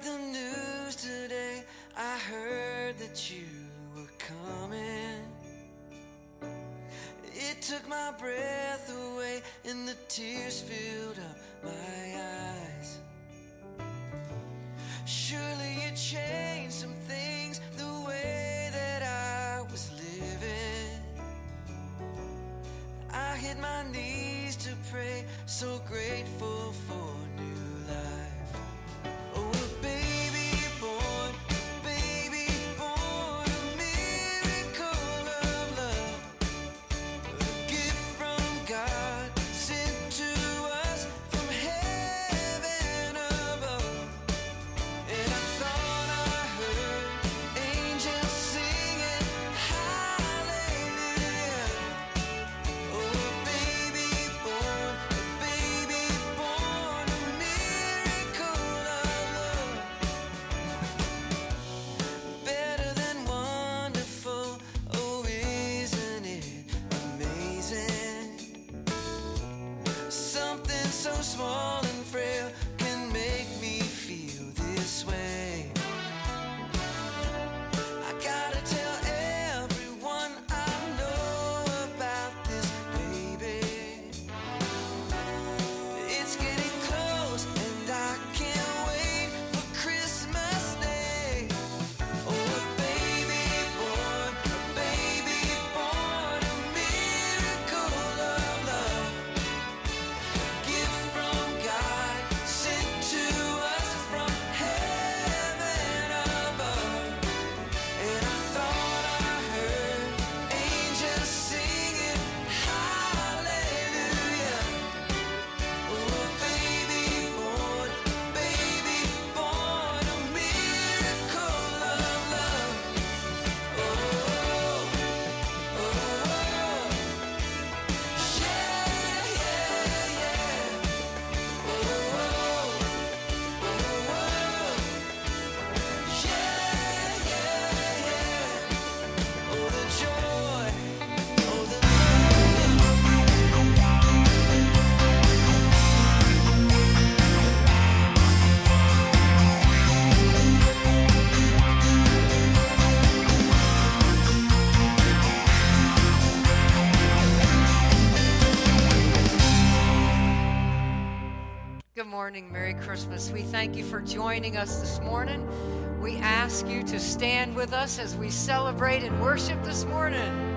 the news. morning. Merry Christmas. We thank you for joining us this morning. We ask you to stand with us as we celebrate and worship this morning.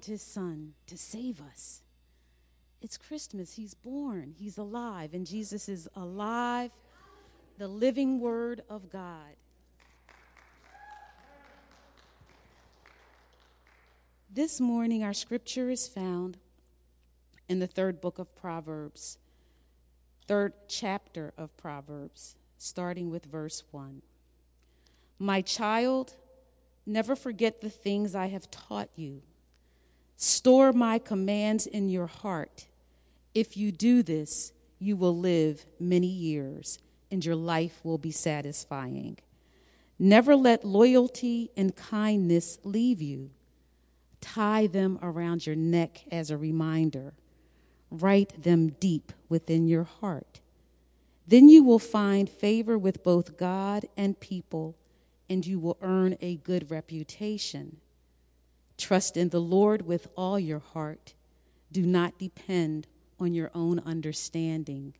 Sent his son to save us? It's Christmas. He's born. He's alive and Jesus is alive, the living word of God. This morning our scripture is found in the third book of Proverbs, third chapter of Proverbs, starting with verse 1. My child, never forget the things I have taught you. Store my commands in your heart. If you do this, you will live many years and your life will be satisfying. Never let loyalty and kindness leave you. Tie them around your neck as a reminder. Write them deep within your heart. Then you will find favor with both God and people and you will earn a good reputation. Trust in the Lord with all your heart. Do not depend on your own understanding.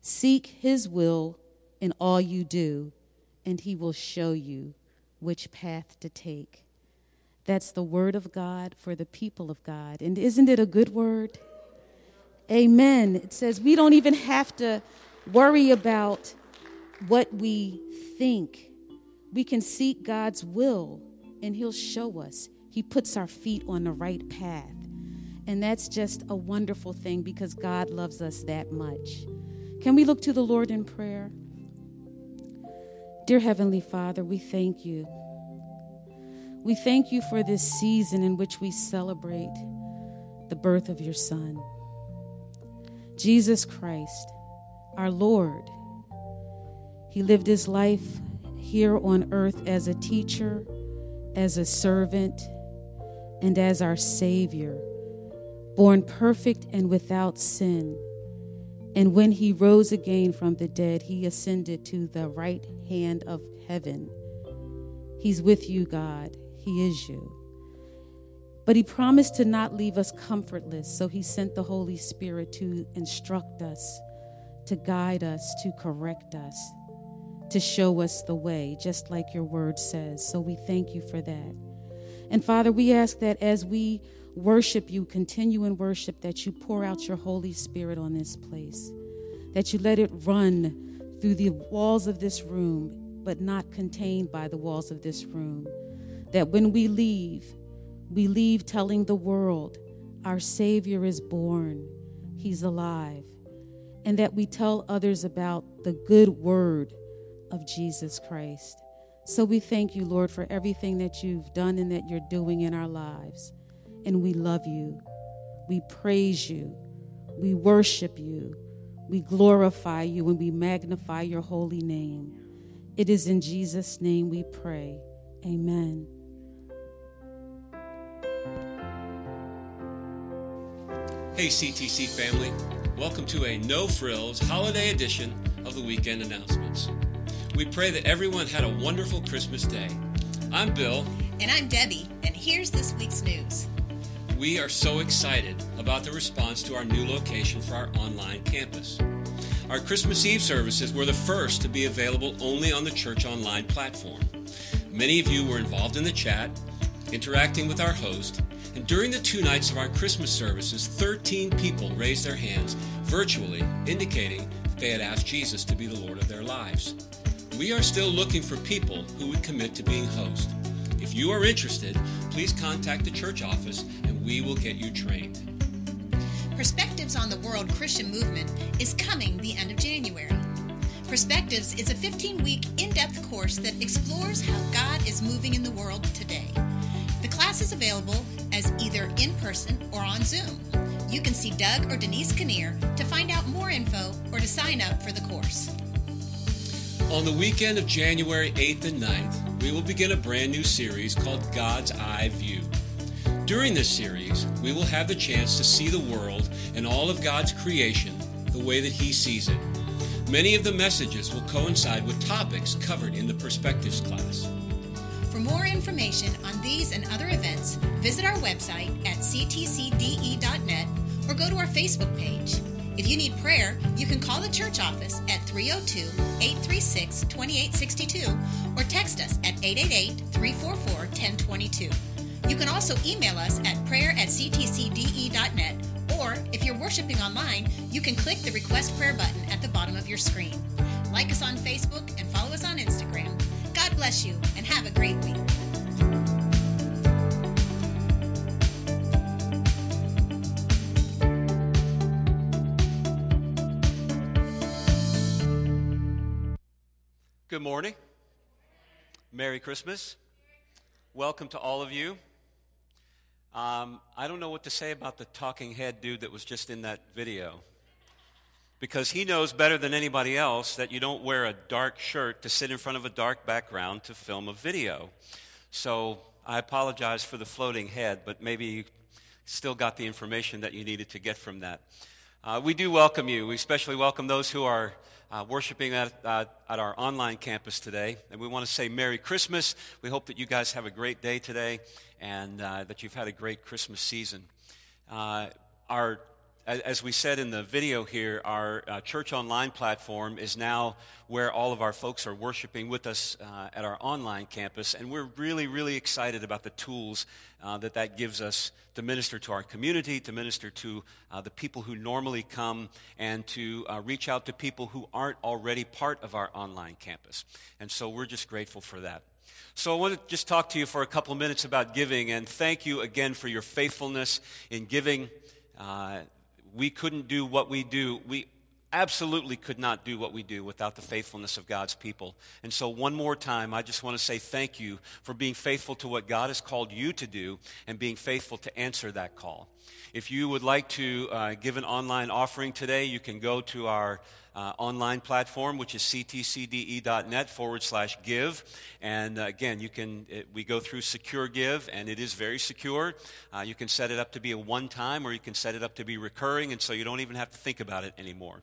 Seek His will in all you do, and He will show you which path to take. That's the word of God for the people of God. And isn't it a good word? Amen. It says we don't even have to worry about what we think we can seek God's will and He'll show us. He puts our feet on the right path. And that's just a wonderful thing because God loves us that much. Can we look to the Lord in prayer? Dear Heavenly Father, we thank you. We thank you for this season in which we celebrate the birth of your Son, Jesus Christ, our Lord. He lived his life here on earth as a teacher, as a servant, and as our Savior, born perfect and without sin. And when he rose again from the dead, he ascended to the right hand of heaven. He's with you, God. He is you. But he promised to not leave us comfortless, so he sent the Holy Spirit to instruct us, to guide us, to correct us to show us the way, just like your word says. So we thank you for that. And Father, we ask that as we worship you, continue in worship, that you pour out your Holy Spirit on this place, that you let it run through the walls of this room, but not contained by the walls of this room. That when we leave, we leave telling the world our Savior is born, He's alive, and that we tell others about the good word of Jesus Christ. So we thank you, Lord, for everything that you've done and that you're doing in our lives. And we love you. We praise you. We worship you. We glorify you and we magnify your holy name. It is in Jesus' name we pray. Amen. Hey, CTC family. Welcome to a no frills holiday edition of the weekend announcements. We pray that everyone had a wonderful Christmas day. I'm Bill. And I'm Debbie, and here's this week's news. We are so excited about the response to our new location for our online campus. Our Christmas Eve services were the first to be available only on the Church Online platform. Many of you were involved in the chat, interacting with our host, and during the two nights of our Christmas services, 13 people raised their hands virtually, indicating they had asked Jesus to be the Lord of their lives. We are still looking for people who would commit to being host. If you are interested, please contact the church office and we will get you trained. Perspectives on the World Christian Movement is coming the end of January. Perspectives is a 15 week in depth course that explores how God is moving in the world today. The class is available as either in person or on Zoom. You can see Doug or Denise Kinnear to find out more info or to sign up for the course. On the weekend of January 8th and 9th, we will begin a brand new series called God's Eye View. During this series, we will have the chance to see the world and all of God's creation the way that He sees it. Many of the messages will coincide with topics covered in the Perspectives class. For more information on these and other events, visit our website at ctcde.net or go to our Facebook page. If you need prayer, you can call the church office at 302 836 2862 or text us at 888 344 1022. You can also email us at prayer at ctcde.net or if you're worshiping online, you can click the request prayer button at the bottom of your screen. Like us on Facebook and follow us on Instagram. God bless you and have a great week. Good morning. Merry Christmas. Welcome to all of you. Um, I don't know what to say about the talking head dude that was just in that video. Because he knows better than anybody else that you don't wear a dark shirt to sit in front of a dark background to film a video. So I apologize for the floating head, but maybe you still got the information that you needed to get from that. Uh, we do welcome you. We especially welcome those who are uh, worshiping at, uh, at our online campus today. And we want to say Merry Christmas. We hope that you guys have a great day today and uh, that you've had a great Christmas season. Uh, our as we said in the video here, our uh, church online platform is now where all of our folks are worshiping with us uh, at our online campus, and we're really, really excited about the tools uh, that that gives us to minister to our community, to minister to uh, the people who normally come, and to uh, reach out to people who aren't already part of our online campus. And so we're just grateful for that. So I want to just talk to you for a couple minutes about giving, and thank you again for your faithfulness in giving. Uh, we couldn't do what we do. We absolutely could not do what we do without the faithfulness of God's people. And so, one more time, I just want to say thank you for being faithful to what God has called you to do and being faithful to answer that call. If you would like to uh, give an online offering today, you can go to our uh, online platform, which is ctcde.net forward slash give. And uh, again, you can, it, we go through Secure Give, and it is very secure. Uh, you can set it up to be a one time, or you can set it up to be recurring, and so you don't even have to think about it anymore.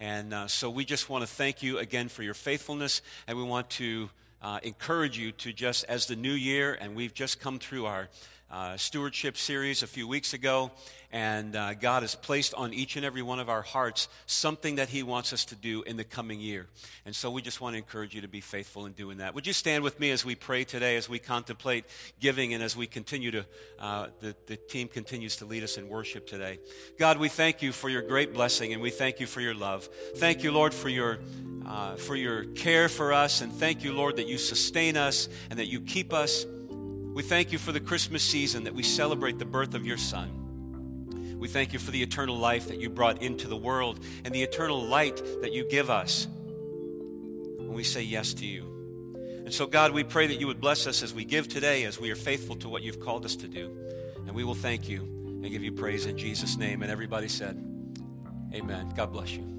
And uh, so we just want to thank you again for your faithfulness, and we want to uh, encourage you to just, as the new year, and we've just come through our uh, stewardship series a few weeks ago, and uh, God has placed on each and every one of our hearts something that He wants us to do in the coming year. And so we just want to encourage you to be faithful in doing that. Would you stand with me as we pray today, as we contemplate giving, and as we continue to, uh, the, the team continues to lead us in worship today? God, we thank you for your great blessing, and we thank you for your love. Thank you, Lord, for your, uh, for your care for us, and thank you, Lord, that you sustain us and that you keep us. We thank you for the Christmas season that we celebrate the birth of your Son. We thank you for the eternal life that you brought into the world and the eternal light that you give us when we say yes to you. And so, God, we pray that you would bless us as we give today, as we are faithful to what you've called us to do. And we will thank you and give you praise in Jesus' name. And everybody said, Amen. God bless you.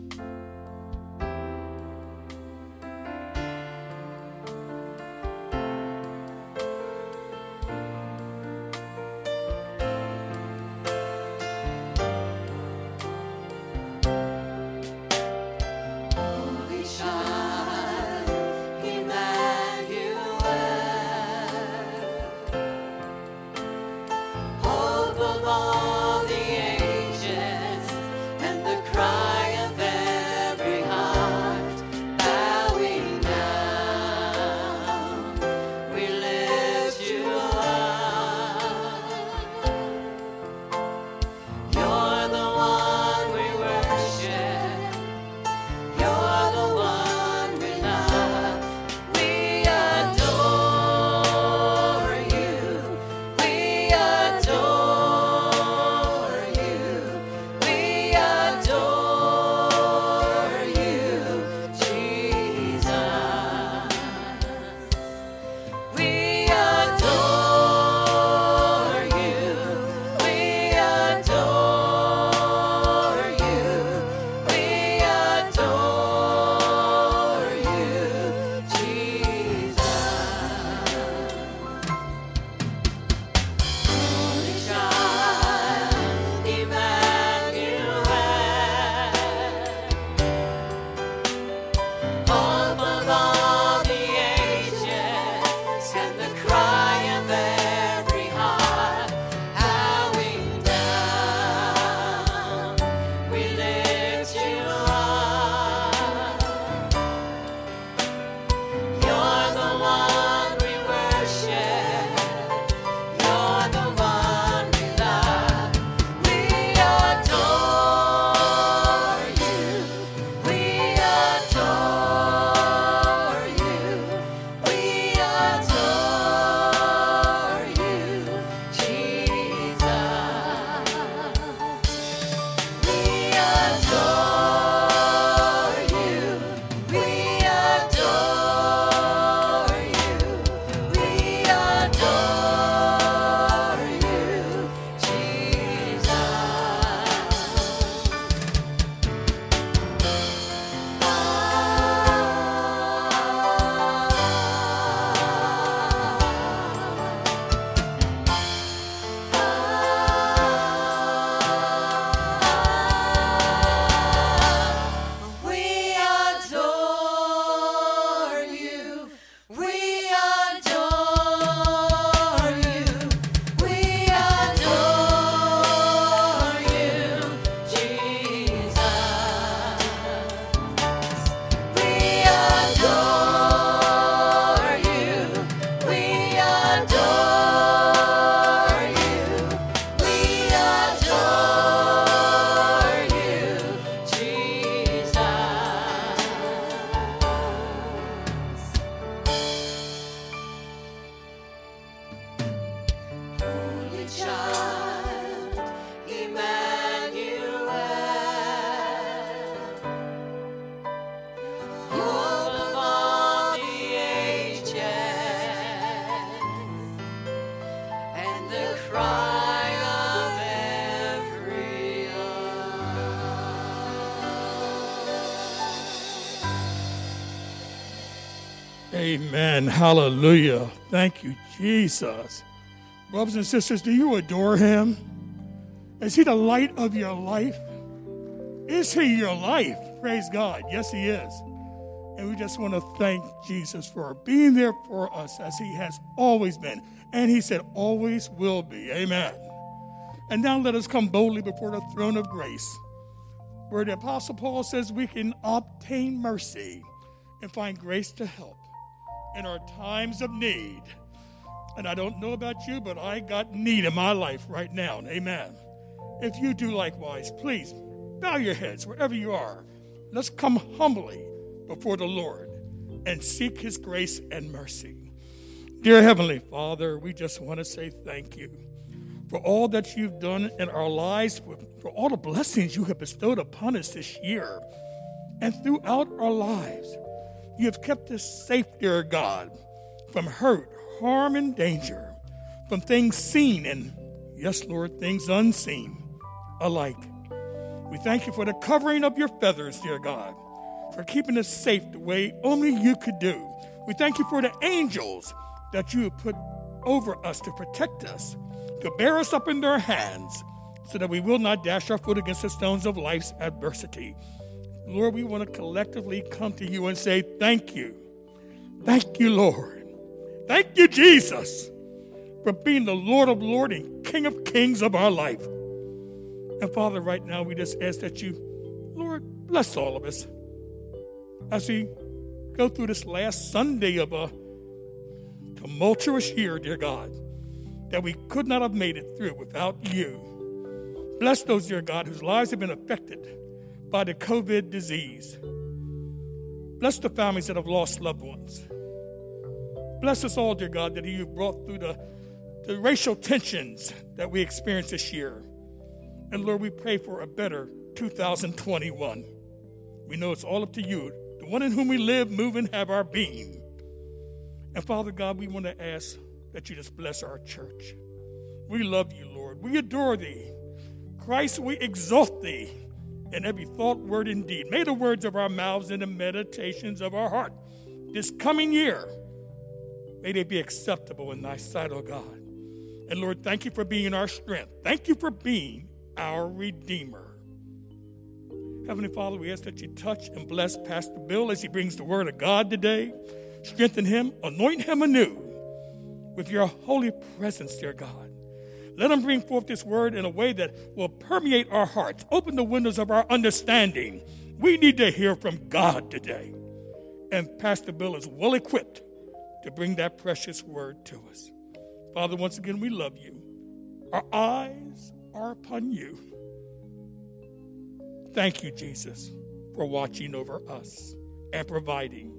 Amen. Hallelujah. Thank you, Jesus. Brothers and sisters, do you adore him? Is he the light of your life? Is he your life? Praise God. Yes, he is. And we just want to thank Jesus for being there for us as he has always been. And he said, always will be. Amen. And now let us come boldly before the throne of grace, where the Apostle Paul says we can obtain mercy and find grace to help in our times of need. And I don't know about you, but I got need in my life right now. Amen. If you do likewise, please bow your heads wherever you are. Let's come humbly before the Lord and seek his grace and mercy. Dear Heavenly Father, we just want to say thank you for all that you've done in our lives, for all the blessings you have bestowed upon us this year and throughout our lives. You have kept us safe, dear God, from hurt, harm, and danger, from things seen and, yes, Lord, things unseen alike. We thank you for the covering of your feathers, dear God, for keeping us safe the way only you could do. We thank you for the angels that you have put over us to protect us, to bear us up in their hands, so that we will not dash our foot against the stones of life's adversity. Lord, we want to collectively come to you and say, Thank you. Thank you, Lord. Thank you, Jesus, for being the Lord of Lords and King of Kings of our life. And Father, right now we just ask that you, Lord, bless all of us as we go through this last Sunday of a tumultuous year, dear God, that we could not have made it through without you. Bless those, dear God, whose lives have been affected by the COVID disease. Bless the families that have lost loved ones. Bless us all, dear God, that you've brought through the, the racial tensions that we experienced this year. And Lord, we pray for a better 2021. We know it's all up to you, the one in whom we live, move, and have our being. And Father God, we want to ask that you just bless our church. We love you, Lord. We adore thee. Christ, we exalt thee in every thought, word, and deed. May the words of our mouths and the meditations of our heart this coming year, may they be acceptable in thy sight, O God. And Lord, thank you for being our strength. Thank you for being our Redeemer. Heavenly Father, we ask that you touch and bless Pastor Bill as he brings the word of God today. Strengthen him, anoint him anew with your holy presence, dear God. Let him bring forth this word in a way that will permeate our hearts, open the windows of our understanding. We need to hear from God today. And Pastor Bill is well equipped to bring that precious word to us. Father, once again, we love you. Our eyes are upon you. Thank you, Jesus, for watching over us and providing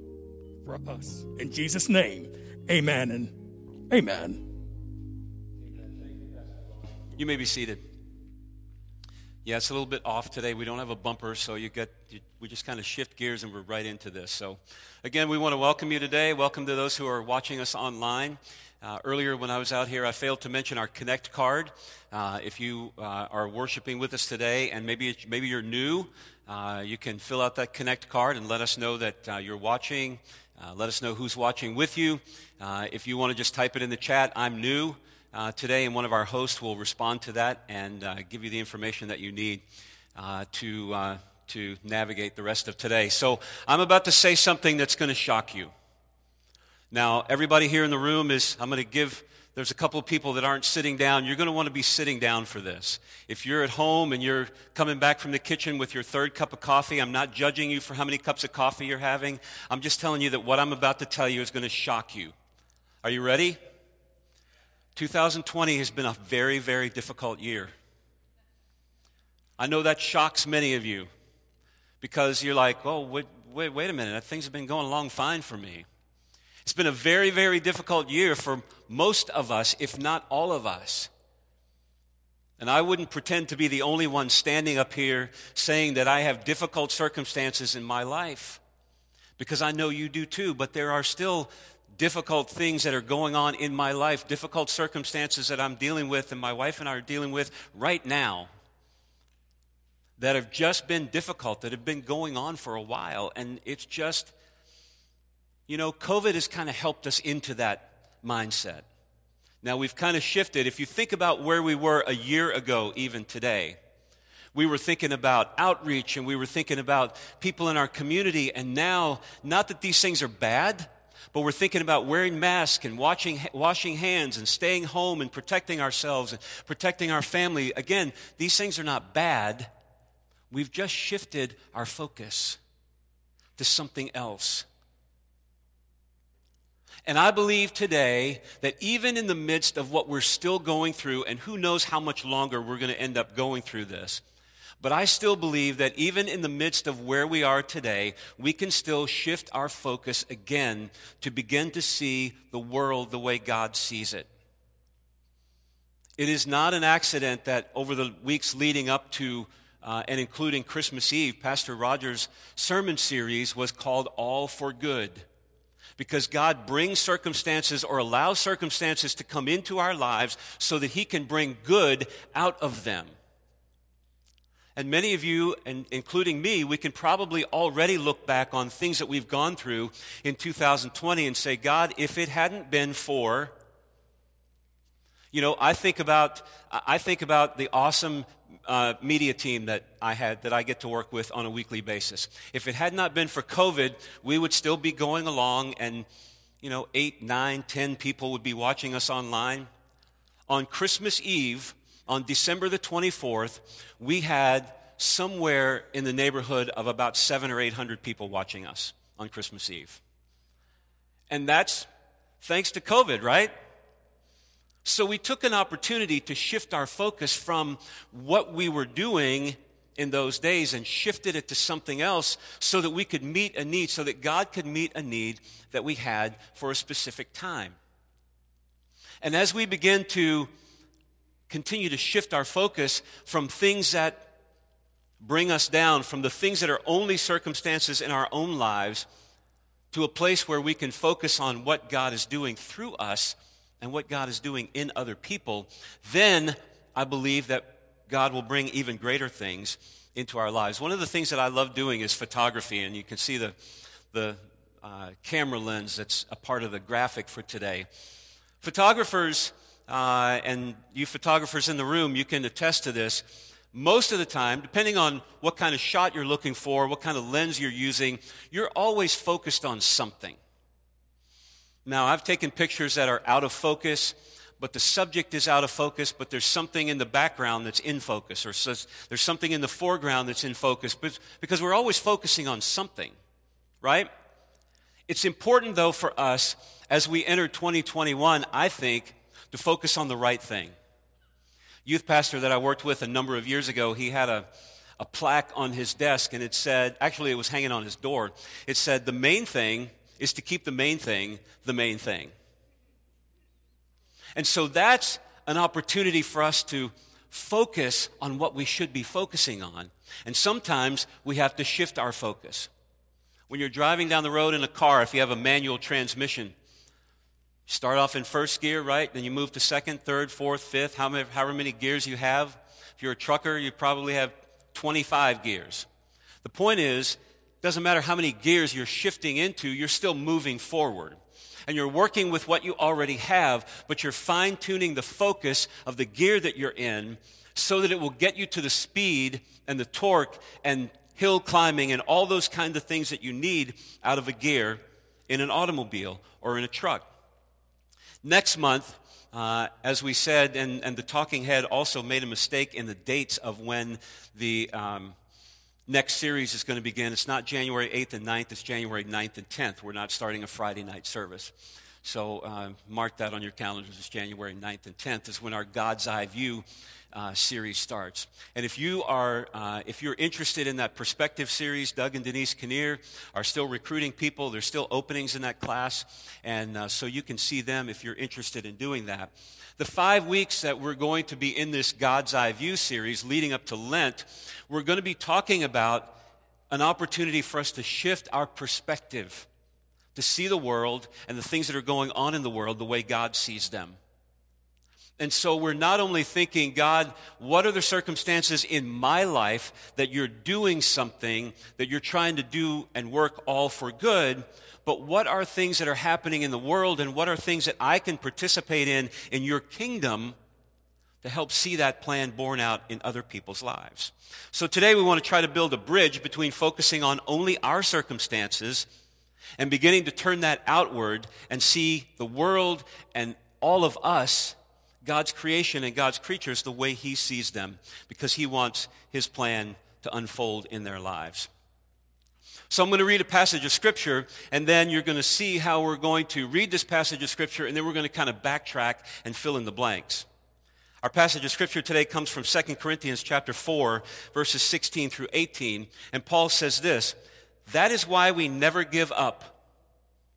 for us. In Jesus' name, amen and amen. You may be seated. Yeah, it's a little bit off today. We don't have a bumper, so you get you, we just kind of shift gears and we're right into this. So, again, we want to welcome you today. Welcome to those who are watching us online. Uh, earlier, when I was out here, I failed to mention our Connect card. Uh, if you uh, are worshiping with us today, and maybe maybe you're new, uh, you can fill out that Connect card and let us know that uh, you're watching. Uh, let us know who's watching with you. if you want to just type it in the chat, I'm new uh, today, and one of our hosts will respond to that and uh, give you the information that you need uh, to, uh, to navigate the rest of today. So, I'm about to say something that's going to shock you. Now, everybody here in the room is, I'm going to give, there's a couple of people that aren't sitting down. You're going to want to be sitting down for this. If you're at home and you're coming back from the kitchen with your third cup of coffee, I'm not judging you for how many cups of coffee you're having. I'm just telling you that what I'm about to tell you is going to shock you. Are you ready? 2020 has been a very, very difficult year. I know that shocks many of you because you're like, oh, wait, wait, wait a minute, things have been going along fine for me. It's been a very, very difficult year for most of us, if not all of us. And I wouldn't pretend to be the only one standing up here saying that I have difficult circumstances in my life because I know you do too, but there are still difficult things that are going on in my life, difficult circumstances that I'm dealing with, and my wife and I are dealing with right now that have just been difficult, that have been going on for a while. And it's just, You know, COVID has kind of helped us into that mindset. Now we've kind of shifted. If you think about where we were a year ago, even today, we were thinking about outreach and we were thinking about people in our community. And now, not that these things are bad, but we're thinking about wearing masks and washing, washing hands and staying home and protecting ourselves and protecting our family. Again, these things are not bad. We've just shifted our focus to something else. And I believe today that even in the midst of what we're still going through, and who knows how much longer we're going to end up going through this, but I still believe that even in the midst of where we are today, we can still shift our focus again to begin to see the world the way God sees it. It is not an accident that over the weeks leading up to uh, and including Christmas Eve, Pastor Rogers' sermon series was called All for Good because God brings circumstances or allows circumstances to come into our lives so that He can bring good out of them. And many of you, and including me, we can probably already look back on things that we've gone through in 2020 and say, God, if it hadn't been for, you know, I think about, I think about the awesome uh, media team that I had, that I get to work with on a weekly basis. If it had not been for COVID, we would still be going along and, you know, eight, nine, ten people would be watching us online. On Christmas Eve, on December the 24th, we had somewhere in the neighborhood of about seven or eight hundred people watching us on Christmas Eve. And that's thanks to COVID, right? So we took an opportunity to shift our focus from what we were doing in those days and shifted it to something else so that we could meet a need, so that God could meet a need that we had for a specific time. And as we begin to continue to shift our focus from things that bring us down, from the things that are only circumstances in our own lives, to a place where we can focus on what God is doing through us and what God is doing in other people, then I believe that God will bring even greater things into our lives. One of the things that I love doing is photography, and you can see the, the uh, camera lens that's a part of the graphic for today. Photographers, uh, and you photographers in the room, you can attest to this. Most of the time, depending on what kind of shot you're looking for, what kind of lens you're using, you're always focused on something. Now, I've taken pictures that are out of focus, but the subject is out of focus, but there's something in the background that's in focus, or there's something in the foreground that's in focus, but because we're always focusing on something, right? It's important, though, for us as we enter 2021, I think, to focus on the right thing. Youth pastor that I worked with a number of years ago, he had a, a plaque on his desk, and it said, actually, it was hanging on his door. It said, The main thing is to keep the main thing the main thing. And so that's an opportunity for us to focus on what we should be focusing on. And sometimes we have to shift our focus. When you're driving down the road in a car, if you have a manual transmission, start off in first gear, right? Then you move to second, third, fourth, fifth, however, however many gears you have. If you're a trucker, you probably have 25 gears. The point is, it doesn't matter how many gears you're shifting into, you're still moving forward. And you're working with what you already have, but you're fine tuning the focus of the gear that you're in so that it will get you to the speed and the torque and hill climbing and all those kinds of things that you need out of a gear in an automobile or in a truck. Next month, uh, as we said, and, and the talking head also made a mistake in the dates of when the um, next series is going to begin. It's not January 8th and 9th, it's January 9th and 10th. We're not starting a Friday night service. So uh, mark that on your calendars. It's January 9th and 10th is when our God's Eye View uh, series starts. And if you are, uh, if you're interested in that perspective series, Doug and Denise Kinnear are still recruiting people. There's still openings in that class, and uh, so you can see them if you're interested in doing that. The five weeks that we're going to be in this God's Eye View series leading up to Lent, we're going to be talking about an opportunity for us to shift our perspective, to see the world and the things that are going on in the world the way God sees them. And so we're not only thinking, God, what are the circumstances in my life that you're doing something, that you're trying to do and work all for good, but what are things that are happening in the world and what are things that I can participate in in your kingdom to help see that plan borne out in other people's lives. So today we want to try to build a bridge between focusing on only our circumstances and beginning to turn that outward and see the world and all of us God's creation and God's creatures the way He sees them because He wants His plan to unfold in their lives. So I'm going to read a passage of Scripture, and then you're going to see how we're going to read this passage of Scripture, and then we're going to kind of backtrack and fill in the blanks. Our passage of Scripture today comes from 2 Corinthians chapter 4, verses 16 through 18, and Paul says this, That is why we never give up.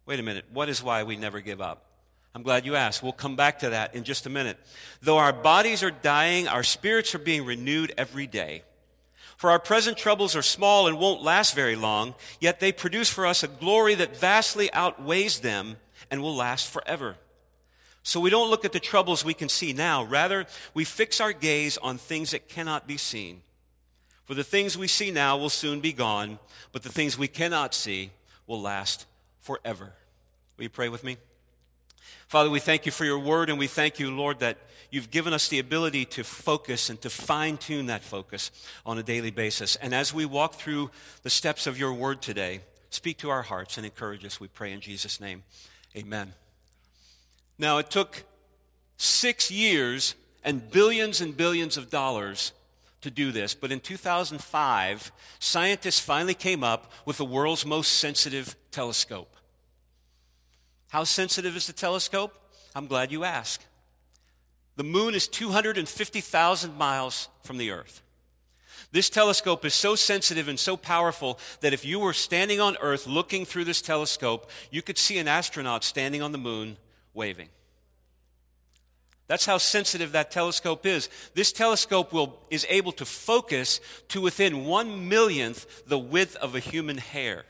Wait a minute, what is why we never give up? I'm glad you asked. We'll come back to that in just a minute. Though our bodies are dying, our spirits are being renewed every day. For our present troubles are small and won't last very long, yet they produce for us a glory that vastly outweighs them and will last forever. So we don't look at the troubles we can see now. Rather, we fix our gaze on things that cannot be seen. For the things we see now will soon be gone, but the things we cannot see will last forever. Will you pray with me? Father, we thank you for your word, and we thank you, Lord, that you've given us the ability to focus and to fine tune that focus on a daily basis. And as we walk through the steps of your word today, speak to our hearts and encourage us, we pray in Jesus' name. Amen. Now, it took six years and billions and billions of dollars to do this, but in 2005, scientists finally came up with the world's most sensitive telescope. How sensitive is the telescope? I'm glad you asked. The moon is 250,000 miles from the earth. This telescope is so sensitive and so powerful that if you were standing on earth looking through this telescope, you could see an astronaut standing on the moon waving. That's how sensitive that telescope is. This telescope will, is able to focus to within one millionth the width of a human hair.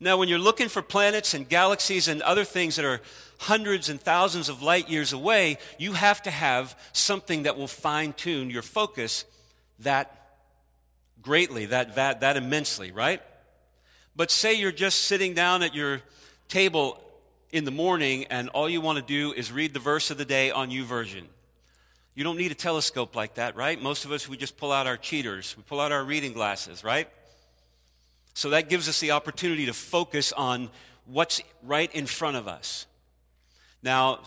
Now, when you're looking for planets and galaxies and other things that are hundreds and thousands of light years away, you have to have something that will fine tune your focus that greatly, that, that, that immensely, right? But say you're just sitting down at your table in the morning and all you want to do is read the verse of the day on YouVersion. You don't need a telescope like that, right? Most of us, we just pull out our cheaters. We pull out our reading glasses, right? So that gives us the opportunity to focus on what's right in front of us. Now,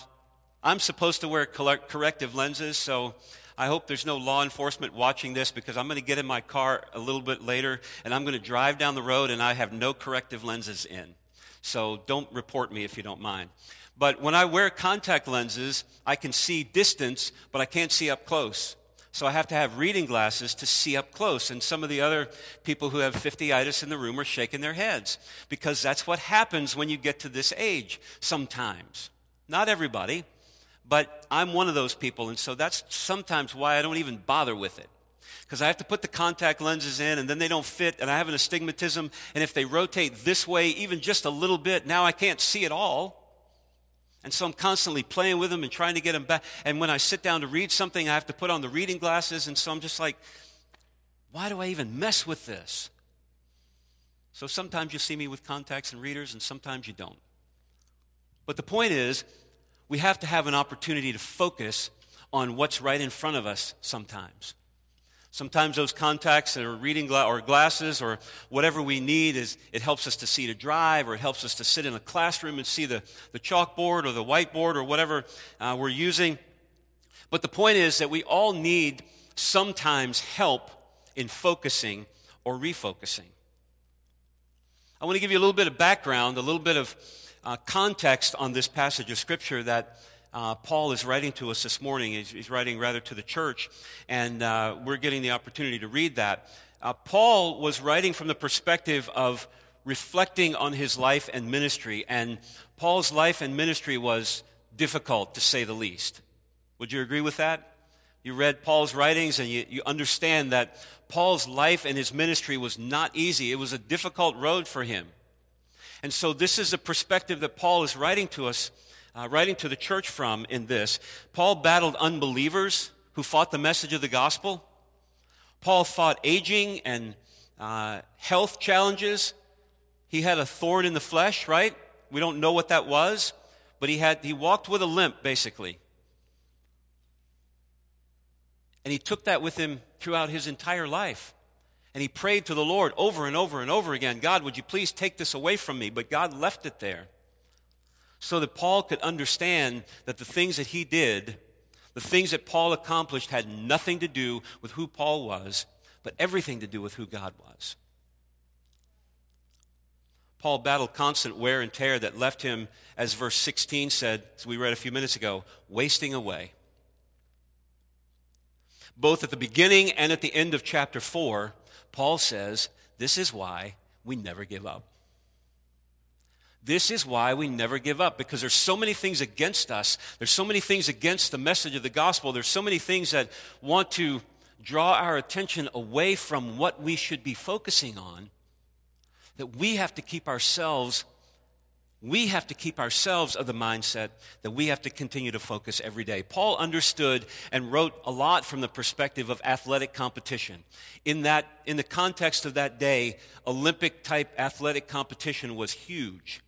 I'm supposed to wear corrective lenses, so I hope there's no law enforcement watching this because I'm going to get in my car a little bit later and I'm going to drive down the road and I have no corrective lenses in. So don't report me if you don't mind. But when I wear contact lenses, I can see distance, but I can't see up close. So I have to have reading glasses to see up close. And some of the other people who have 50itis in the room are shaking their heads because that's what happens when you get to this age sometimes. Not everybody, but I'm one of those people. And so that's sometimes why I don't even bother with it. Because I have to put the contact lenses in and then they don't fit and I have an astigmatism. And if they rotate this way even just a little bit, now I can't see at all. And so I'm constantly playing with them and trying to get them back. And when I sit down to read something, I have to put on the reading glasses. And so I'm just like, why do I even mess with this? So sometimes you see me with contacts and readers, and sometimes you don't. But the point is, we have to have an opportunity to focus on what's right in front of us sometimes. Sometimes those contacts or reading gla- or glasses or whatever we need is it helps us to see to drive or it helps us to sit in a classroom and see the, the chalkboard or the whiteboard or whatever uh, we're using. But the point is that we all need sometimes help in focusing or refocusing. I want to give you a little bit of background, a little bit of uh, context on this passage of Scripture that uh, Paul is writing to us this morning. He's, he's writing rather to the church, and uh, we're getting the opportunity to read that. Uh, Paul was writing from the perspective of reflecting on his life and ministry, and Paul's life and ministry was difficult, to say the least. Would you agree with that? You read Paul's writings and you, you understand that Paul's life and his ministry was not easy. It was a difficult road for him. And so, this is the perspective that Paul is writing to us uh, writing to the church from in this. Paul battled unbelievers who fought the message of the gospel. Paul fought aging and uh, health challenges. He had a thorn in the flesh, right? We don't know what that was, but he had he walked with a limp basically. And he took that with him throughout his entire life. And he prayed to the Lord over and over and over again God, would you please take this away from me? But God left it there so that Paul could understand that the things that he did, the things that Paul accomplished, had nothing to do with who Paul was, but everything to do with who God was. Paul battled constant wear and tear that left him, as verse 16 said, as we read a few minutes ago, wasting away. Both at the beginning and at the end of chapter 4, Paul says, This is why we never give up. This is why we never give up because there's so many things against us. There's so many things against the message of the gospel. There's so many things that want to draw our attention away from what we should be focusing on that we have to keep ourselves we have to keep ourselves of the mindset that we have to continue to focus every day. Paul understood and wrote a lot from the perspective of athletic competition. In that, in the context of that day, Olympic type athletic competition was huge.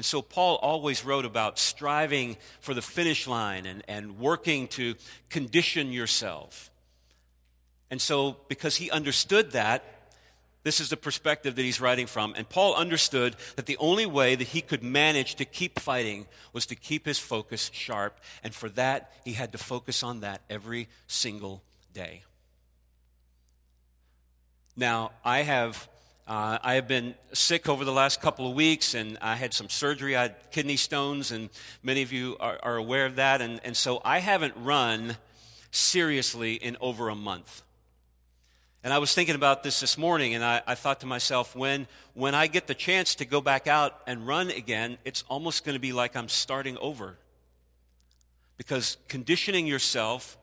And so Paul always wrote about striving for the finish line and, and working to condition yourself. And so, because he understood that, this is the perspective that he's writing from. And Paul understood that the only way that he could manage to keep fighting was to keep his focus sharp. And for that, he had to focus on that every single day. Now, I have. Uh, I have been sick over the last couple of weeks, and I had some surgery. I had kidney stones, and many of you are, are aware of that. And, and so I haven't run seriously in over a month. And I was thinking about this this morning, and I, I, thought to myself, when, when I get the chance to go back out and run again, it's almost going to be like I'm starting over. Because conditioning yourself,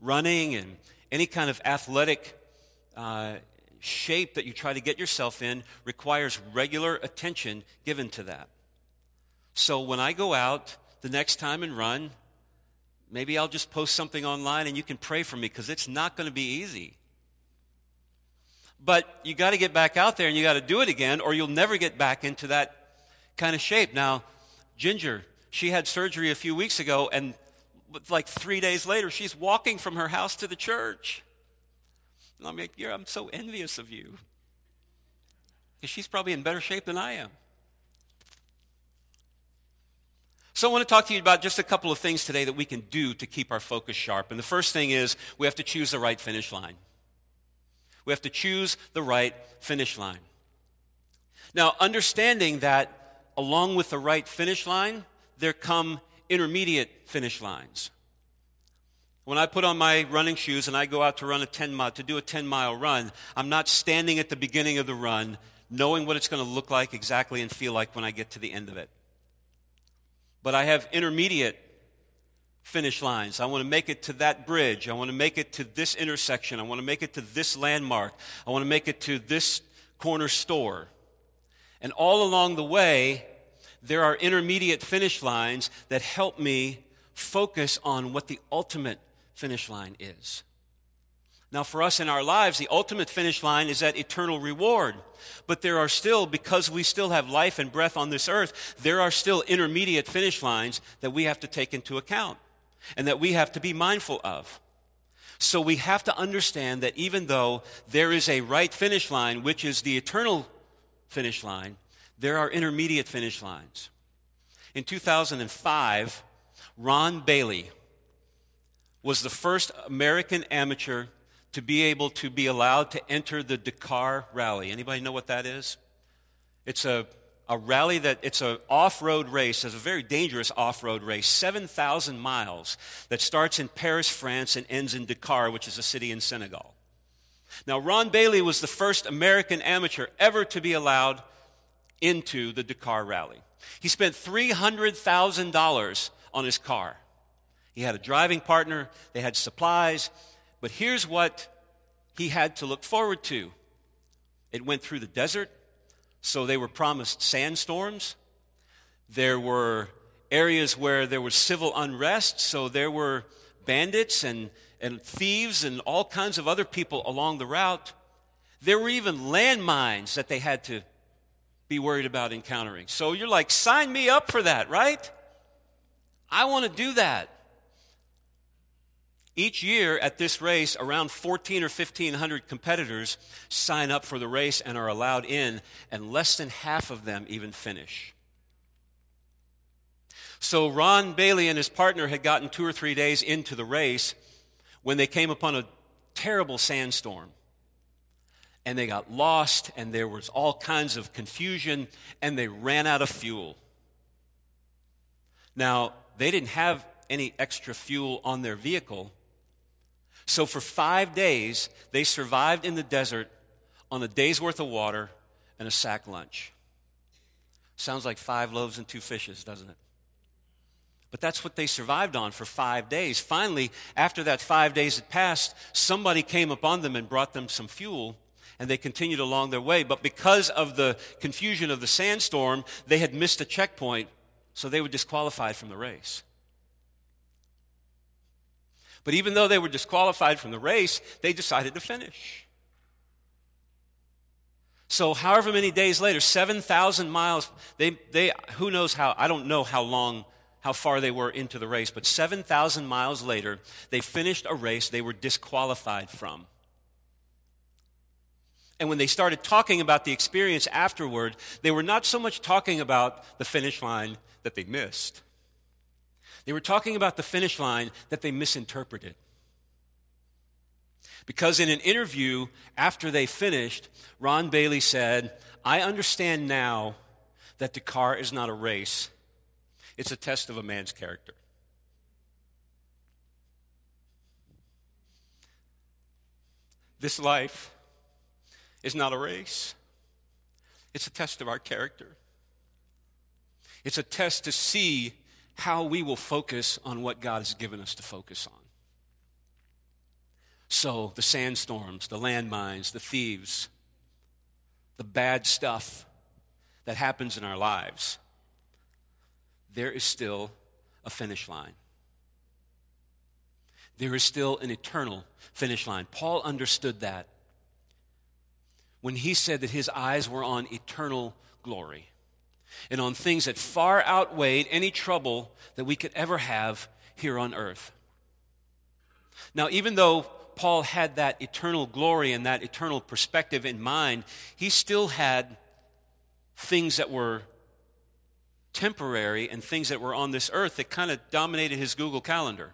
running, and any kind of athletic uh, shape that you try to get yourself in requires regular attention given to that. So when I go out the next time and run, maybe I'll just post something online and you can pray for me because it's not going to be easy. But you got to get back out there and you got to do it again, or you'll never get back into that kind of shape. Now, Ginger, she had surgery a few weeks ago, and like three days later, she's walking from her house to the church. And I'm like, yeah, I'm so envious of you. Because she's probably in better shape than I am. So, I want to talk to you about just a couple of things today that we can do to keep our focus sharp. And the first thing is we have to choose the right finish line. We have to choose the right finish line. Now, understanding that along with the right finish line, there come intermediate finish lines. When I put on my running shoes and I go out to run a 10 mile, to do a 10 mile run, I'm not standing at the beginning of the run knowing what it's going to look like exactly and feel like when I get to the end of it. But I have intermediate finish lines. I want to make it to that bridge. I want to make it to this intersection. I want to make it to this landmark. I want to make it to this corner store. And all along the way, there are intermediate finish lines that help me focus on what the ultimate finish line is. Now, for us in our lives, the ultimate finish line is that eternal reward. But there are still, because we still have life and breath on this earth, there are still intermediate finish lines that we have to take into account and that we have to be mindful of. So we have to understand that even though there is a right finish line, which is the eternal finish line, there are intermediate finish lines. In 2005, Ron Bailey was the first American amateur to be able to be allowed to enter the Dakar Rally. Anybody know what that is? It's a a rally that it's an off-road race it's a very dangerous off-road race 7000 miles that starts in paris france and ends in dakar which is a city in senegal now ron bailey was the first american amateur ever to be allowed into the dakar rally he spent $300000 on his car he had a driving partner they had supplies but here's what he had to look forward to it went through the desert so they were promised sandstorms. There were areas where there was civil unrest, so there were bandits and, and thieves and all kinds of other people along the route. There were even landmines that they had to be worried about encountering. So you're like, sign me up for that, right? I want to do that. Each year at this race, around 14 or 1500 competitors sign up for the race and are allowed in, and less than half of them even finish. So Ron Bailey and his partner had gotten two or three days into the race when they came upon a terrible sandstorm. And they got lost, and there was all kinds of confusion, and they ran out of fuel. Now, they didn't have any extra fuel on their vehicle. So for five days, they survived in the desert on a day's worth of water and a sack lunch. Sounds like five loaves and two fishes, doesn't it? But that's what they survived on for five days. Finally, after that five days had passed, somebody came upon them and brought them some fuel, and they continued along their way. But because of the confusion of the sandstorm, they had missed a checkpoint, so they were disqualified from the race. But even though they were disqualified from the race, they decided to finish. So, however many days later, 7,000 miles, they, they, who knows how, I don't know how long how far they were into the race, but 7,000 miles later, they finished a race they were disqualified from. And when they started talking about the experience afterward, they were not so much talking about the finish line that they missed. They were talking about the finish line that they misinterpreted. Because in an interview after they finished, Ron Bailey said, I understand now that Dakar is not a race, it's a test of a man's character. This life is not a race, it's a test of our character. It's a test to see how we will focus on what God has given us to focus on. So, the sandstorms, the landmines, the thieves, the bad stuff that happens in our lives there is still a finish line. There is still an eternal finish line. Paul understood that when he said that his eyes were on eternal glory and on things that far outweighed any trouble that we could ever have here on earth. Now, even though Paul had that eternal glory and that eternal perspective in mind, he still had things that were temporary and things that were on this earth that kind of dominated his Google Calendar.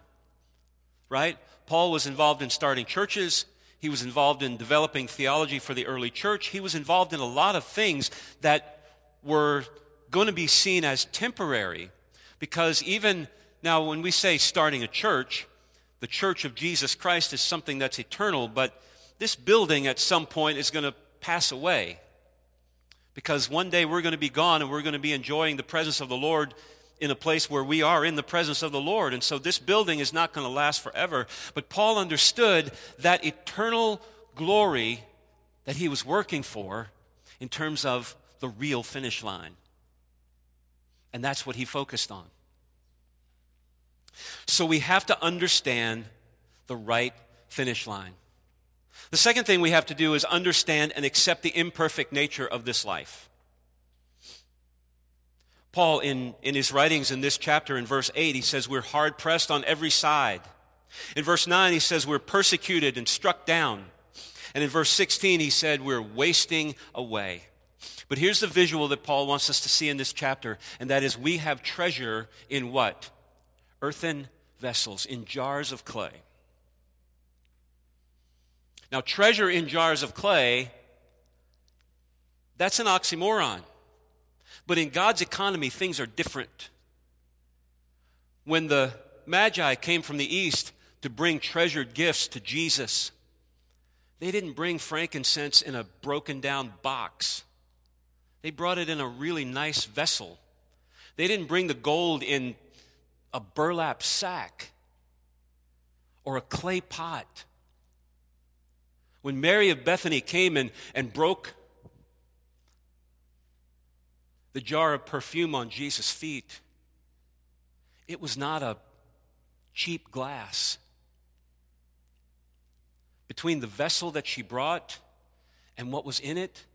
Right? Paul was involved in starting churches. He was involved in developing theology for the early church. He was involved in a lot of things that were going to be seen as temporary because even now, when we say starting a church, the church of Jesus Christ is something that's eternal, but this building at some point is going to pass away because one day we're going to be gone and we're going to be enjoying the presence of the Lord in a place where we are in the presence of the Lord. And so this building is not going to last forever. But Paul understood that eternal glory that he was working for in terms of the real finish line. And that's what he focused on. So we have to understand the right finish line. The second thing we have to do is understand and accept the imperfect nature of this life. Paul, in, in his writings in this chapter, in verse 8, he says, We're hard pressed on every side. In verse 9, he says, We're persecuted and struck down. And in verse 16, he said, We're wasting away. But here's the visual that Paul wants us to see in this chapter, and that is we have treasure in what? Earthen vessels, in jars of clay. Now, treasure in jars of clay, that's an oxymoron. But in God's economy, things are different. When the Magi came from the east to bring treasured gifts to Jesus, they didn't bring frankincense in a broken down box. They brought it in a really nice vessel. They didn't bring the gold in a burlap sack or a clay pot. When Mary of Bethany came and, and broke the jar of perfume on Jesus' feet, it was not a cheap glass. Between the vessel that she brought and what was in it,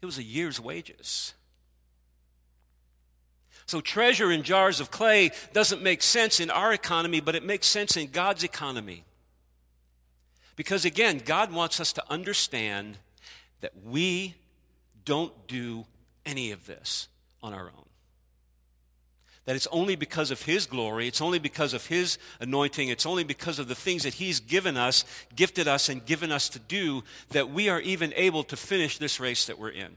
it was a year's wages. So, treasure in jars of clay doesn't make sense in our economy, but it makes sense in God's economy. Because again, God wants us to understand that we don't do any of this on our own. That it's only because of His glory, it's only because of His anointing, it's only because of the things that He's given us, gifted us, and given us to do that we are even able to finish this race that we're in.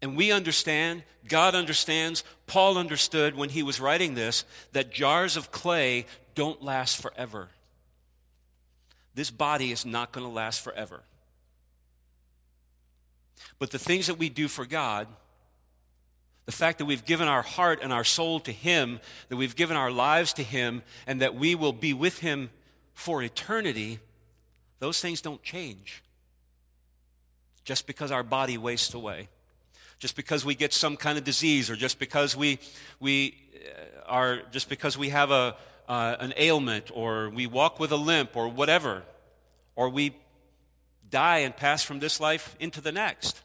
And we understand, God understands, Paul understood when he was writing this, that jars of clay don't last forever. This body is not going to last forever. But the things that we do for God, the fact that we've given our heart and our soul to Him, that we've given our lives to Him, and that we will be with Him for eternity, those things don't change just because our body wastes away, just because we get some kind of disease, or just because we, we uh, are, just because we have a, uh, an ailment, or we walk with a limp, or whatever, or we die and pass from this life into the next.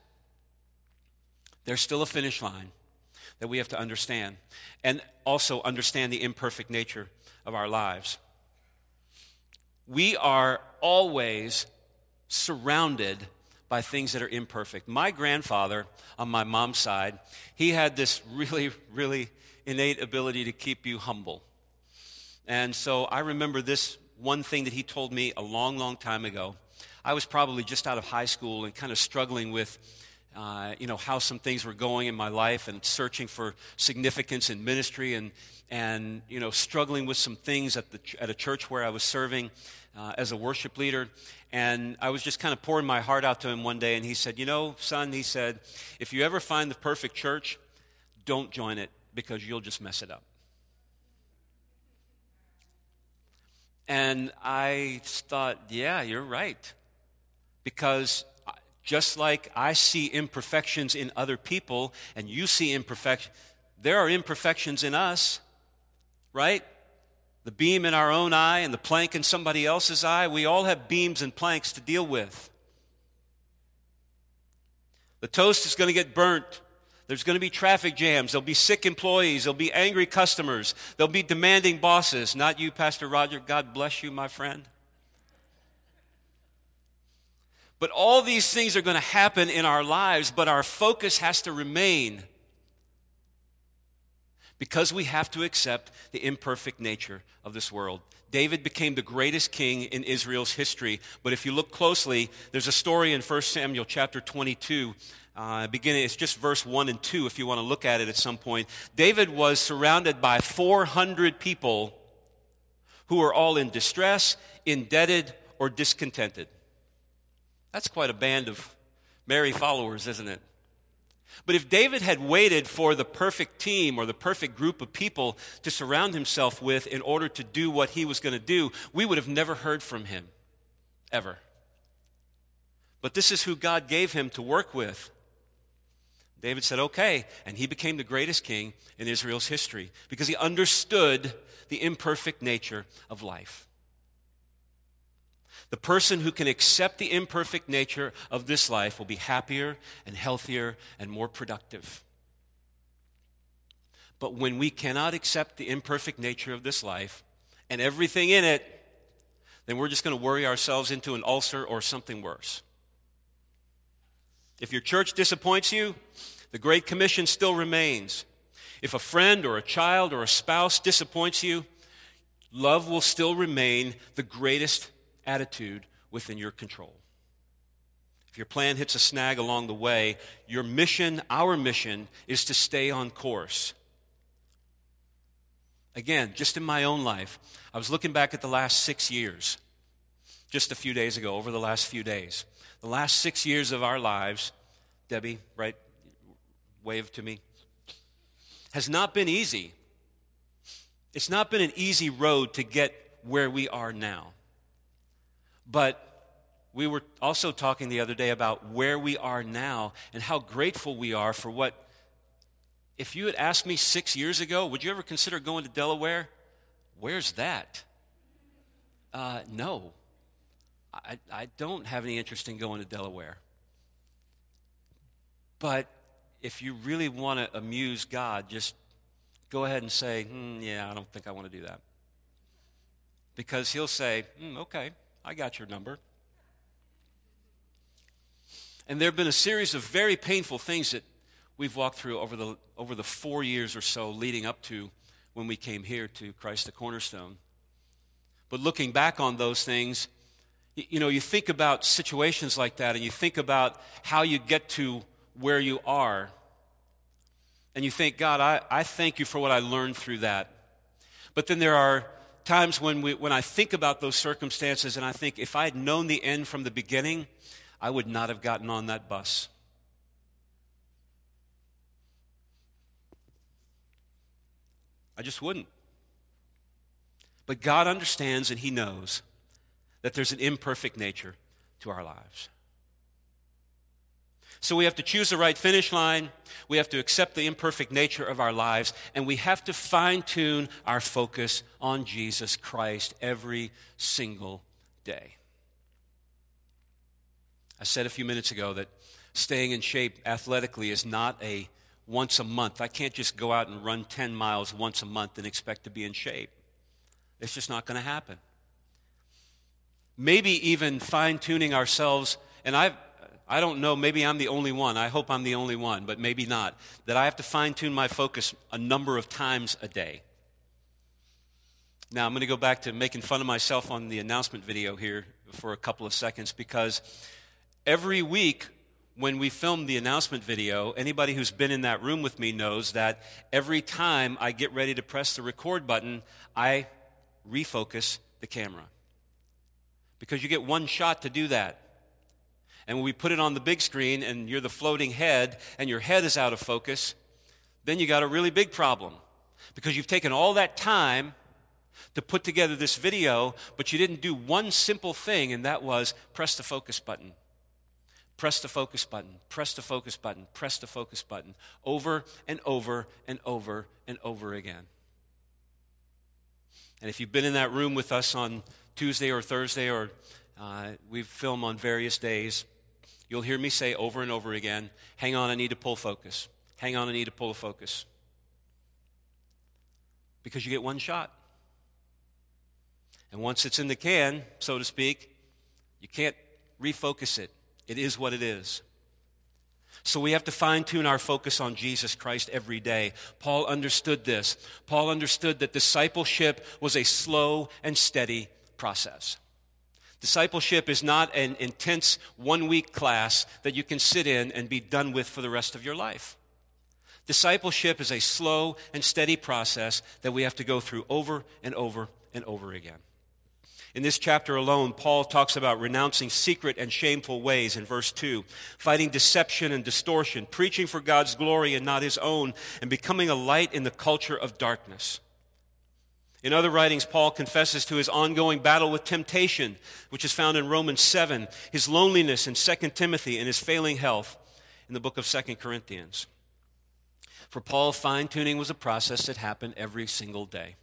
There's still a finish line that we have to understand, and also understand the imperfect nature of our lives. We are always surrounded by things that are imperfect. My grandfather, on my mom's side, he had this really, really innate ability to keep you humble. And so I remember this one thing that he told me a long, long time ago. I was probably just out of high school and kind of struggling with, uh, you know, how some things were going in my life and searching for significance in ministry and, and you know, struggling with some things at, the, at a church where I was serving uh, as a worship leader. And I was just kind of pouring my heart out to him one day, and he said, You know, son, he said, if you ever find the perfect church, don't join it because you'll just mess it up. And I thought, yeah, you're right. Because just like I see imperfections in other people and you see imperfections, there are imperfections in us, right? The beam in our own eye and the plank in somebody else's eye, we all have beams and planks to deal with. The toast is going to get burnt. There's going to be traffic jams. There'll be sick employees. There'll be angry customers. There'll be demanding bosses. Not you, Pastor Roger. God bless you, my friend. But all these things are going to happen in our lives, but our focus has to remain because we have to accept the imperfect nature of this world. David became the greatest king in Israel's history, but if you look closely, there's a story in 1 Samuel chapter 22 uh, beginning, it's just verse 1 and 2 if you want to look at it at some point. David was surrounded by 400 people who were all in distress, indebted, or discontented. That's quite a band of merry followers, isn't it? But if David had waited for the perfect team or the perfect group of people to surround himself with in order to do what he was going to do, we would have never heard from him, ever. But this is who God gave him to work with. David said, okay. And he became the greatest king in Israel's history because he understood the imperfect nature of life. The person who can accept the imperfect nature of this life will be happier and healthier and more productive. But when we cannot accept the imperfect nature of this life and everything in it, then we're just going to worry ourselves into an ulcer or something worse. If your church disappoints you, the Great Commission still remains. If a friend or a child or a spouse disappoints you, love will still remain the greatest attitude within your control. If your plan hits a snag along the way, your mission, our mission, is to stay on course. Again, just in my own life, I was looking back at the last six years, just a few days ago, over the last few days. The last six years of our lives, Debbie, right wave to me, has not been easy. It's not been an easy road to get where we are now. But we were also talking the other day about where we are now and how grateful we are for what if you had asked me six years ago, would you ever consider going to Delaware? Where's that? Uh, no. I, I don't have any interest in going to Delaware. But if you really want to amuse God, just go ahead and say, hmm, Yeah, I don't think I want to do that. Because He'll say, hmm, Okay, I got your number. And there have been a series of very painful things that we've walked through over the, over the four years or so leading up to when we came here to Christ the Cornerstone. But looking back on those things, you know, you think about situations like that and you think about how you get to where you are. And you think, God, I, I thank you for what I learned through that. But then there are times when, we, when I think about those circumstances and I think if I had known the end from the beginning, I would not have gotten on that bus. I just wouldn't. But God understands and He knows that there's an imperfect nature to our lives. So we have to choose the right finish line. We have to accept the imperfect nature of our lives. And we have to fine tune our focus on Jesus Christ every single day. I said a few minutes ago that staying in shape athletically is not a once a month. I can't just go out and run 10 miles once a month and expect to be in shape. It's just not going to happen. Maybe even fine tuning ourselves, and I've, I don't know, maybe I'm the only one. I hope I'm the only one, but maybe not. That I have to fine tune my focus a number of times a day. Now, I'm going to go back to making fun of myself on the announcement video here for a couple of seconds because every week when we film the announcement video, anybody who's been in that room with me knows that every time I get ready to press the record button, I refocus the camera. Because you get one shot to do that. And when we put it on the big screen and you're the floating head and your head is out of focus, then you got a really big problem. Because you've taken all that time to put together this video, but you didn't do one simple thing, and that was press the focus button. Press the focus button, press the focus button, press the focus button over and over and over and over again. And if you've been in that room with us on Tuesday or Thursday, or uh, we film on various days, you'll hear me say over and over again hang on, I need to pull focus. Hang on, I need to pull a focus. Because you get one shot. And once it's in the can, so to speak, you can't refocus it. It is what it is. So we have to fine tune our focus on Jesus Christ every day. Paul understood this. Paul understood that discipleship was a slow and steady process. Discipleship is not an intense one week class that you can sit in and be done with for the rest of your life. Discipleship is a slow and steady process that we have to go through over and over and over again. In this chapter alone, Paul talks about renouncing secret and shameful ways in verse 2, fighting deception and distortion, preaching for God's glory and not his own, and becoming a light in the culture of darkness. In other writings, Paul confesses to his ongoing battle with temptation, which is found in Romans 7, his loneliness in 2 Timothy, and his failing health in the book of 2 Corinthians. For Paul, fine tuning was a process that happened every single day.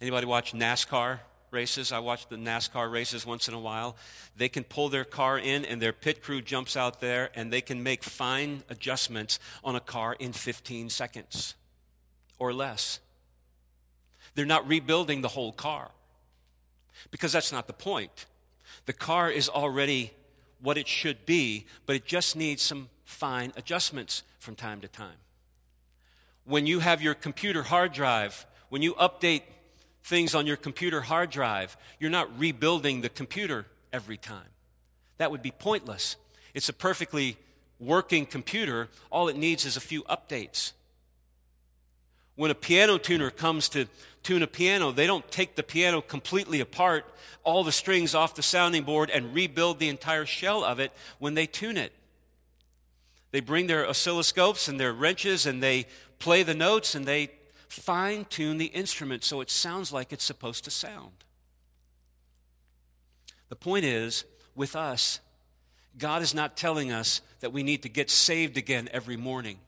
Anybody watch NASCAR? races. I watch the NASCAR races once in a while. They can pull their car in, and their pit crew jumps out there, and they can make fine adjustments on a car in 15 seconds or less. They're not rebuilding the whole car because that's not the point. The car is already what it should be, but it just needs some fine adjustments from time to time. When you have your computer hard drive, when you update things on your computer hard drive. You're not rebuilding the computer every time. That would be pointless. It's a perfectly working computer. All it needs is a few updates. When a piano tuner comes to tune a piano, they don't take the piano completely apart, all the strings off the sounding board, and rebuild the entire shell of it when they tune it. They bring their oscilloscopes and their wrenches and they play the notes and they fine tune the instrument so it sounds like it's supposed to sound. The point is, with us, God is not telling us that we need to get saved again every morning.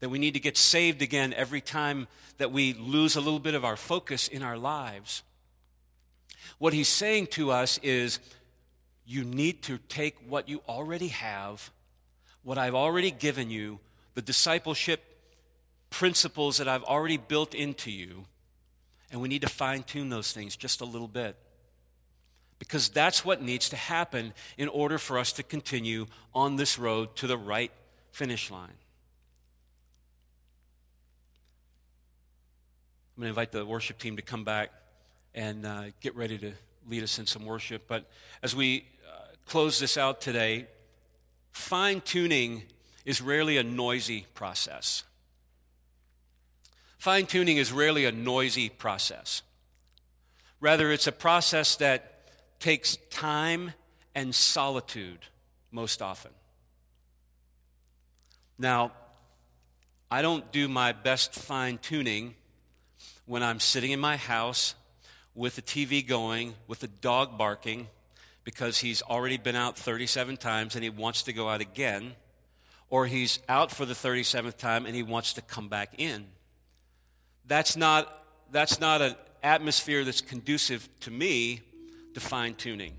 That we need to get saved again every time that we lose a little bit of our focus in our lives. What he's saying to us is you need to take what you already have, what I've already given you, the discipleship principles that I've already built into you, and we need to fine tune those things just a little bit. Because that's what needs to happen in order for us to continue on this road to the right finish line. I'm going to invite the worship team to come back and uh, get ready to lead us in some worship. But as we uh, close this out today, fine tuning is rarely a noisy process. Fine tuning is rarely a noisy process. Rather, it's a process that takes time and solitude most often. Now, I don't do my best fine tuning when I'm sitting in my house with the TV going, with the dog barking, because he's already been out 37 times and he wants to go out again, or he's out for the 37th time and he wants to come back in. That's not, that's not an atmosphere that's conducive to me to fine tuning.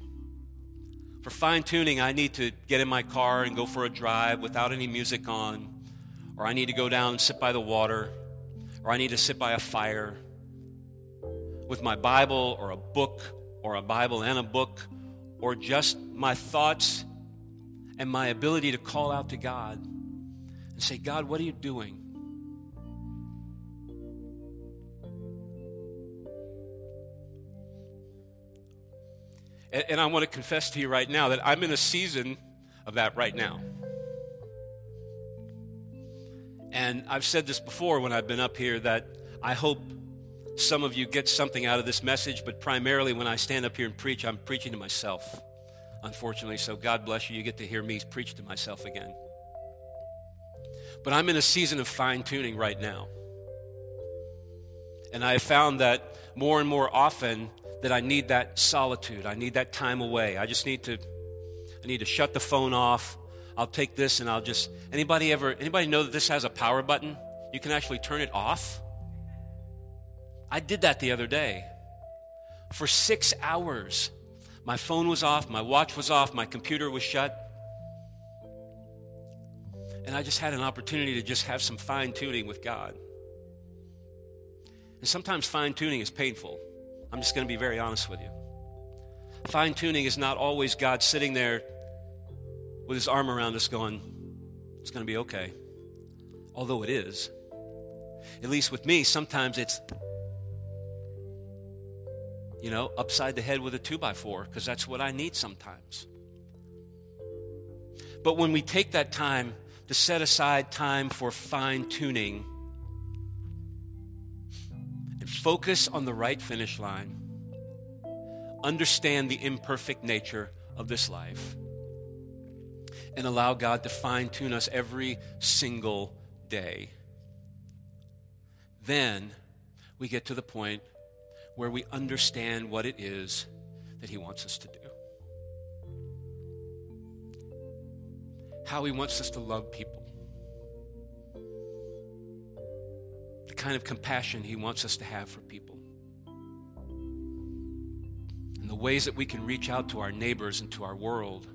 For fine tuning, I need to get in my car and go for a drive without any music on, or I need to go down and sit by the water or I need to sit by a fire with my Bible or a book or a Bible and a book or just my thoughts and my ability to call out to God and say, God, what are you doing? And, and I want to confess to you right now that I'm in a season of that right now. And I've said this before when I've been up here that I hope some of you get something out of this message, but primarily when I stand up here and preach, I'm preaching to myself, unfortunately. So God bless you. You get to hear me preach to myself again. But I'm in a season of fine tuning right now. And I have found that more and more often that I need that solitude. I need that time away. I just need to I need to shut the phone off. I'll take this and I'll just anybody ever anybody know that this has a power button? You can actually turn it off. I did that the other day. For 6 hours. My phone was off, my watch was off, my computer was shut. And I just had an opportunity to just have some fine tuning with God. And sometimes fine tuning is painful. I'm just going to be very honest with you. Fine tuning is not always God sitting there with his arm around us going, it's going to be okay. Although it is. At least with me, sometimes it's, you know, upside the head with a two by four, because that's what I need sometimes. But when we take that time to set aside time for fine tuning and focus on the right finish line, understand the imperfect nature of this life and allow God to fine tune us every single day. Then we get to the point where we understand what it is that He wants us to do. How He wants us to love people. The kind of compassion He wants us to have for people. And the ways that we can reach out to our neighbors and to our world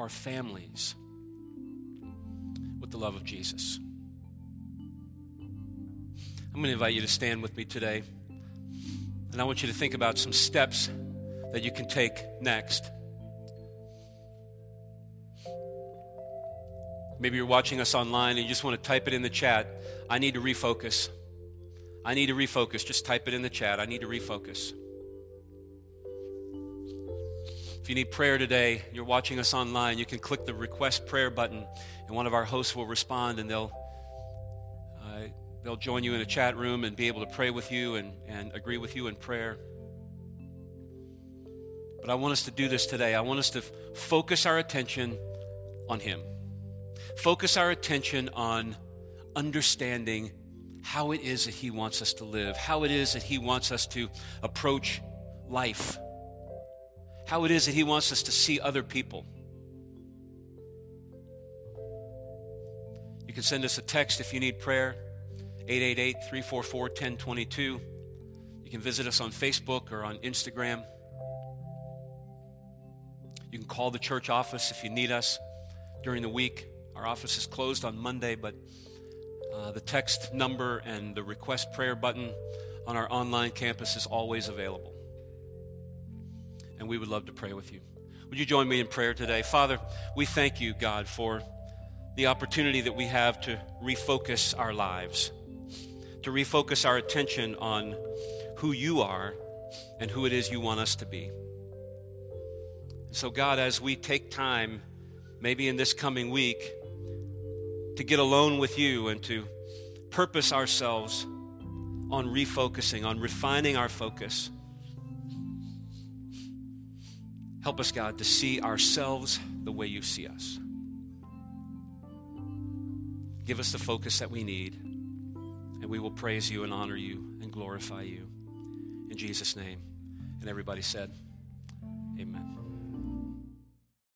our families with the love of Jesus. I'm going to invite you to stand with me today. And I want you to think about some steps that you can take next. Maybe you're watching us online and you just want to type it in the chat. I need to refocus. I need to refocus. Just type it in the chat. I need to refocus. If you need prayer today, you're watching us online, you can click the request prayer button, and one of our hosts will respond and they'll, uh, they'll join you in a chat room and be able to pray with you and, and agree with you in prayer. But I want us to do this today. I want us to f- focus our attention on Him, focus our attention on understanding how it is that He wants us to live, how it is that He wants us to approach life how it is that He wants us to see other people. You can send us a text if you need prayer, 888 344 1022. You can visit us on Facebook or on Instagram. You can call the church office if you need us during the week. Our office is closed on Monday, but uh, the text number and the request prayer button on our online campus is always available. And we would love to pray with you. Would you join me in prayer today? Father, we thank you, God, for the opportunity that we have to refocus our lives, to refocus our attention on who you are and who it is you want us to be. So, God, as we take time, maybe in this coming week, to get alone with you and to purpose ourselves on refocusing, on refining our focus, help us, God, to see ourselves the way you see us. Give us the focus that we need, and we will praise you and honor you and glorify you. In Jesus' name. And everybody said, Amen.